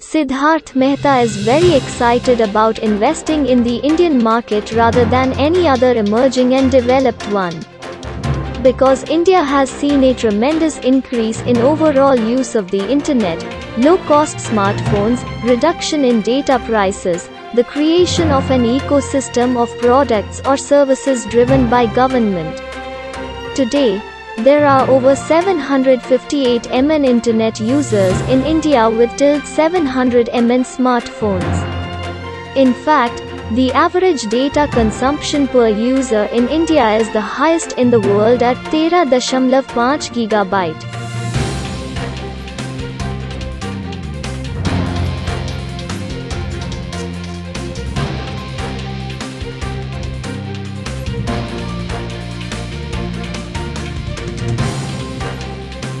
Siddharth Mehta is very excited about investing in the Indian market rather than any other emerging and developed one. Because India has seen a tremendous increase in overall use of the internet, low-cost smartphones, reduction in data prices, the creation of an ecosystem of products or services driven by government. Today, there are over 758 MN internet users in India with till 700 MN smartphones. In fact, the average data consumption per user in India is the highest in the world at 13.5 GB.